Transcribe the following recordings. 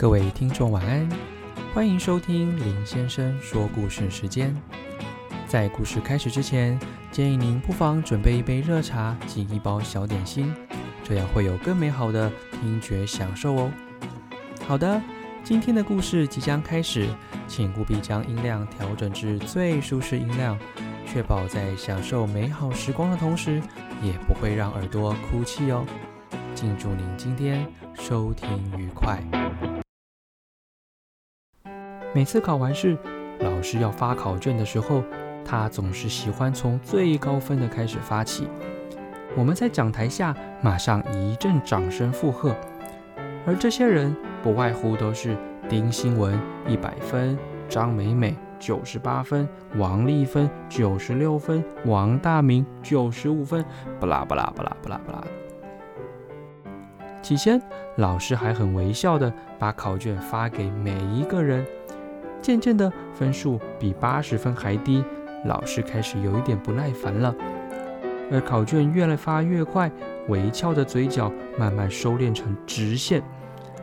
各位听众晚安，欢迎收听林先生说故事时间。在故事开始之前，建议您不妨准备一杯热茶及一包小点心，这样会有更美好的听觉享受哦。好的，今天的故事即将开始，请务必将音量调整至最舒适音量，确保在享受美好时光的同时，也不会让耳朵哭泣哦。敬祝您今天收听愉快。每次考完试，老师要发考卷的时候，他总是喜欢从最高分的开始发起。我们在讲台下马上一阵掌声附和，而这些人不外乎都是丁新文一百分，张美美九十八分，王丽芬九十六分，王大明九十五分，不啦不啦不啦不啦不啦。起先，老师还很微笑的把考卷发给每一个人。渐渐的，分数比八十分还低，老师开始有一点不耐烦了。而考卷越来发越快，微翘的嘴角慢慢收敛成直线。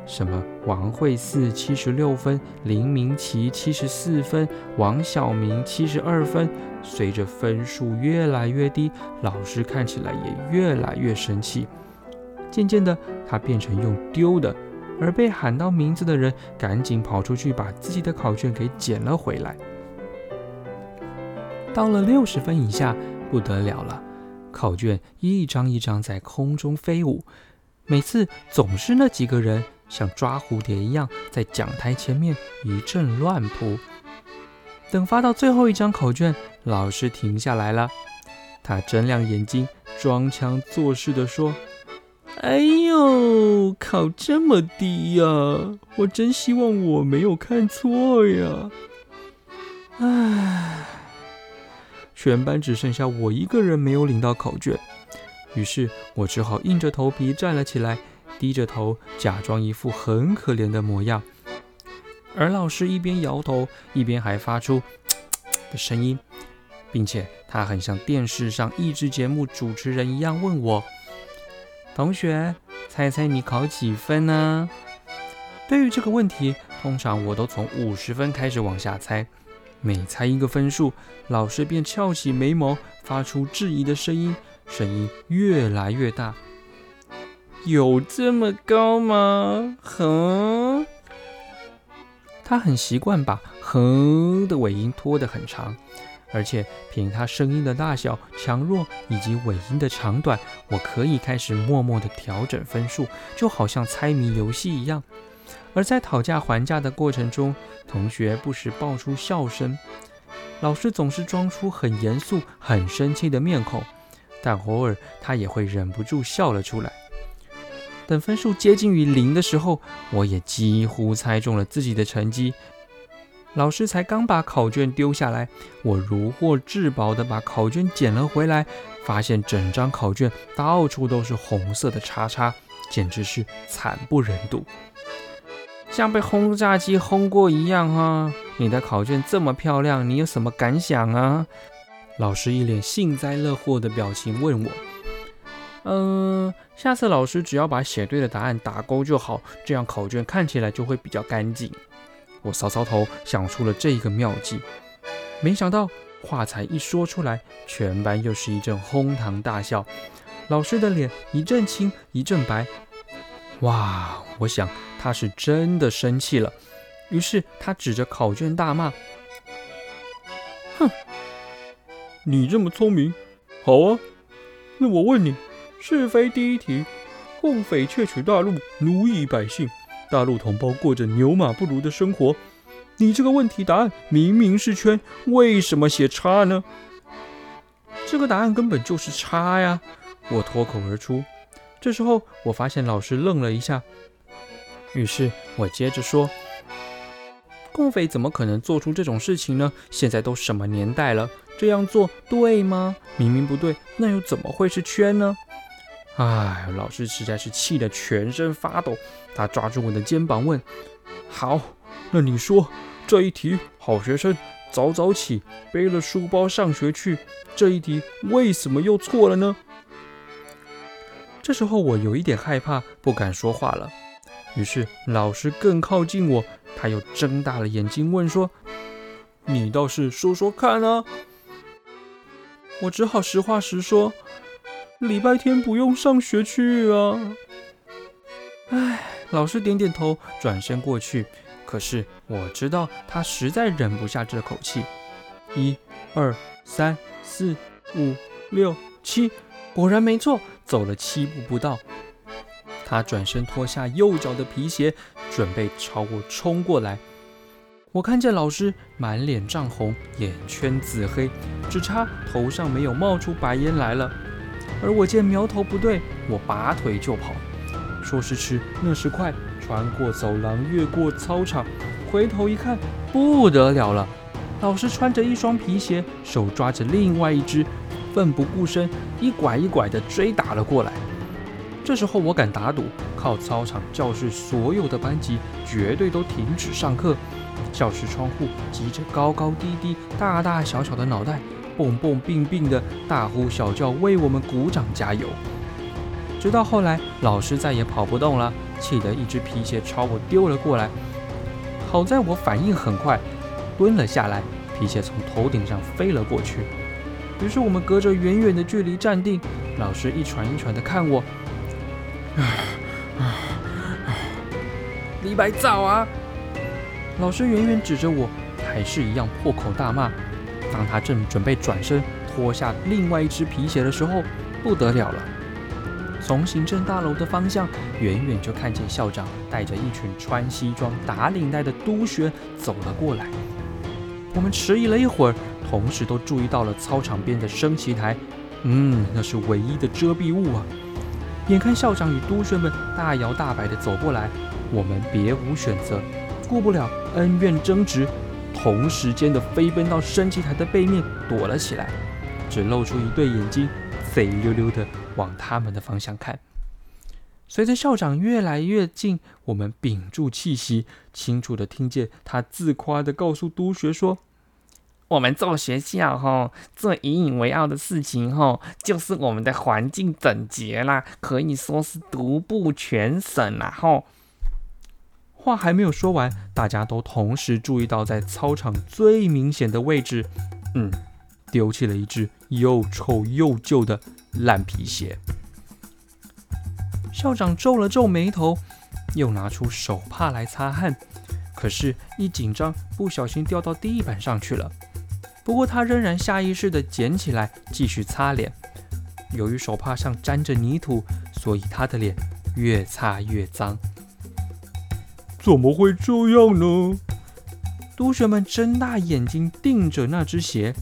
什么王慧四七十六分，林明琪七十四分，王小明七十二分。随着分数越来越低，老师看起来也越来越生气。渐渐的，他变成用丢的。而被喊到名字的人赶紧跑出去，把自己的考卷给捡了回来。到了六十分以下，不得了了，考卷一张一张在空中飞舞，每次总是那几个人像抓蝴蝶一样在讲台前面一阵乱扑。等发到最后一张考卷，老师停下来了，他睁亮眼睛，装腔作势地说。哎呦，考这么低呀！我真希望我没有看错呀。唉，全班只剩下我一个人没有领到考卷，于是我只好硬着头皮站了起来，低着头，假装一副很可怜的模样。而老师一边摇头，一边还发出的声音，并且他很像电视上益智节目主持人一样问我。同学，猜猜你考几分呢？对于这个问题，通常我都从五十分开始往下猜。每猜一个分数，老师便翘起眉毛，发出质疑的声音，声音越来越大。有这么高吗？哼！他很习惯把“哼”的尾音拖得很长。而且凭他声音的大小、强弱以及尾音的长短，我可以开始默默地调整分数，就好像猜谜游戏一样。而在讨价还价的过程中，同学不时爆出笑声，老师总是装出很严肃、很生气的面孔，但偶尔他也会忍不住笑了出来。等分数接近于零的时候，我也几乎猜中了自己的成绩。老师才刚把考卷丢下来，我如获至宝的把考卷捡了回来，发现整张考卷到处都是红色的叉叉，简直是惨不忍睹，像被轰炸机轰过一样哈！你的考卷这么漂亮，你有什么感想啊？老师一脸幸灾乐祸的表情问我：“嗯，下次老师只要把写对的答案打勾就好，这样考卷看起来就会比较干净。”我搔搔头，想出了这个妙计，没想到话才一说出来，全班又是一阵哄堂大笑，老师的脸一阵青一阵白。哇！我想他是真的生气了，于是他指着考卷大骂：“哼，你这么聪明，好啊！那我问你，是非第一题，共匪窃取大陆，奴役百姓。”大陆同胞过着牛马不如的生活，你这个问题答案明明是圈，为什么写叉呢？这个答案根本就是叉呀！我脱口而出。这时候我发现老师愣了一下，于是我接着说：“共匪怎么可能做出这种事情呢？现在都什么年代了，这样做对吗？明明不对，那又怎么会是圈呢？”哎，老师实在是气得全身发抖。他抓住我的肩膀问：“好，那你说这一题，好学生早早起，背了书包上学去，这一题为什么又错了呢？”这时候我有一点害怕，不敢说话了。于是老师更靠近我，他又睁大了眼睛问说：“你倒是说说看啊！”我只好实话实说：“礼拜天不用上学去啊。”唉，老师点点头，转身过去。可是我知道他实在忍不下这口气。一、二、三、四、五、六、七，果然没错，走了七步不到。他转身脱下右脚的皮鞋，准备朝我冲过来。我看见老师满脸涨红，眼圈紫黑，只差头上没有冒出白烟来了。而我见苗头不对，我拔腿就跑。说时迟，那时快，穿过走廊，越过操场，回头一看，不得了了！老师穿着一双皮鞋，手抓着另外一只，奋不顾身，一拐一拐地追打了过来。这时候我敢打赌，靠操场教室所有的班级绝对都停止上课。教室窗户挤着高高低低、大大小小的脑袋，蹦蹦并并的大呼小叫，为我们鼓掌加油。直到后来，老师再也跑不动了，气得一只皮鞋朝我丢了过来。好在我反应很快，蹲了下来，皮鞋从头顶上飞了过去。于是我们隔着远远的距离站定，老师一喘一喘的看我。啊啊啊李白早啊！老师远远指着我，还是一样破口大骂。当他正准备转身脱下另外一只皮鞋的时候，不得了了！从行政大楼的方向，远远就看见校长带着一群穿西装打领带的督学走了过来。我们迟疑了一会儿，同时都注意到了操场边的升旗台。嗯，那是唯一的遮蔽物啊！眼看校长与督学们大摇大摆地走过来，我们别无选择，顾不了恩怨争执，同时间的飞奔到升旗台的背面躲了起来，只露出一对眼睛，贼溜溜的往他们的方向看。随着校长越来越近，我们屏住气息，清楚的听见他自夸的告诉督学说。我们做学校哈，最引以为傲的事情哈，就是我们的环境整洁啦，可以说是独步全省啦哈。话还没有说完，大家都同时注意到，在操场最明显的位置，嗯，丢弃了一只又臭又旧的烂皮鞋。校长皱了皱眉头，又拿出手帕来擦汗，可是，一紧张，不小心掉到地板上去了。不过他仍然下意识地捡起来，继续擦脸。由于手帕上沾着泥土，所以他的脸越擦越脏。怎么会这样呢？同学们睁大眼睛盯着那只鞋。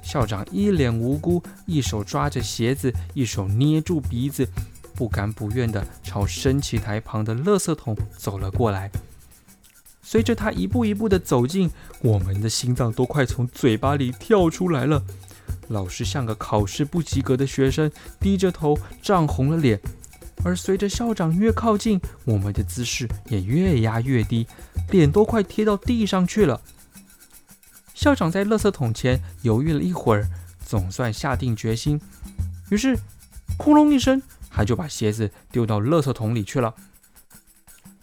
校长一脸无辜，一手抓着鞋子，一手捏住鼻子，不甘不愿地朝升旗台旁的垃圾桶走了过来。随着他一步一步的走近，我们的心脏都快从嘴巴里跳出来了。老师像个考试不及格的学生，低着头，涨红了脸。而随着校长越靠近，我们的姿势也越压越低，脸都快贴到地上去了。校长在垃圾桶前犹豫了一会儿，总算下定决心，于是，轰隆一声，他就把鞋子丢到垃圾桶里去了。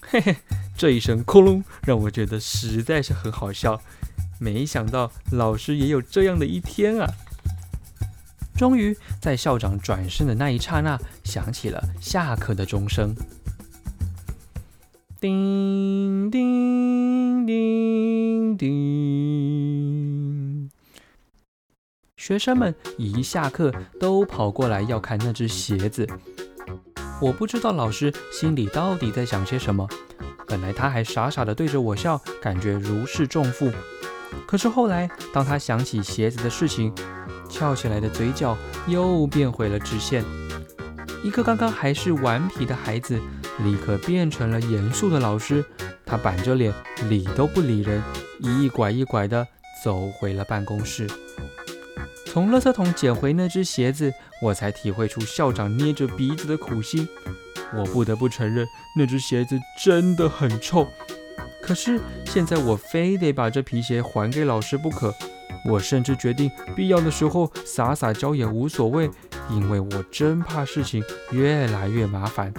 嘿嘿。这一声“轰隆”让我觉得实在是很好笑，没想到老师也有这样的一天啊！终于在校长转身的那一刹那，响起了下课的钟声，叮叮叮叮。学生们一下课都跑过来要看那只鞋子，我不知道老师心里到底在想些什么。本来他还傻傻的对着我笑，感觉如释重负。可是后来，当他想起鞋子的事情，翘起来的嘴角又变回了直线。一个刚刚还是顽皮的孩子，立刻变成了严肃的老师。他板着脸，理都不理人，一拐一拐地走回了办公室。从垃圾桶捡回那只鞋子，我才体会出校长捏着鼻子的苦心。我不得不承认，那只鞋子真的很臭。可是现在我非得把这皮鞋还给老师不可。我甚至决定，必要的时候撒撒娇也无所谓，因为我真怕事情越来越麻烦。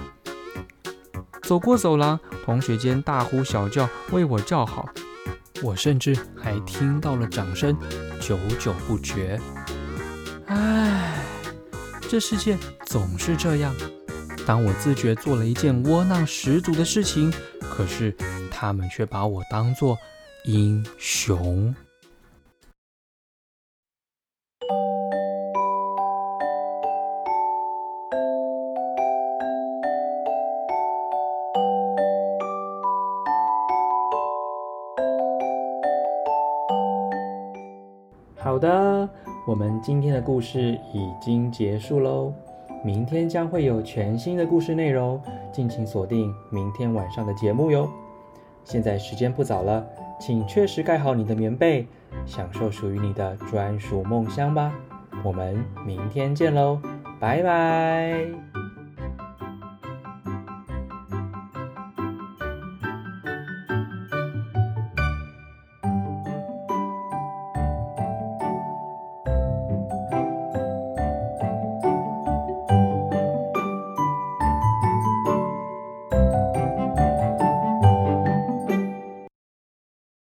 走过走廊，同学间大呼小叫，为我叫好。我甚至还听到了掌声，久久不绝。唉，这世界总是这样。当我自觉做了一件窝囊十足的事情，可是他们却把我当作英雄。好的，我们今天的故事已经结束喽。明天将会有全新的故事内容，敬请锁定明天晚上的节目哟。现在时间不早了，请确实盖好你的棉被，享受属于你的专属梦乡吧。我们明天见喽，拜拜。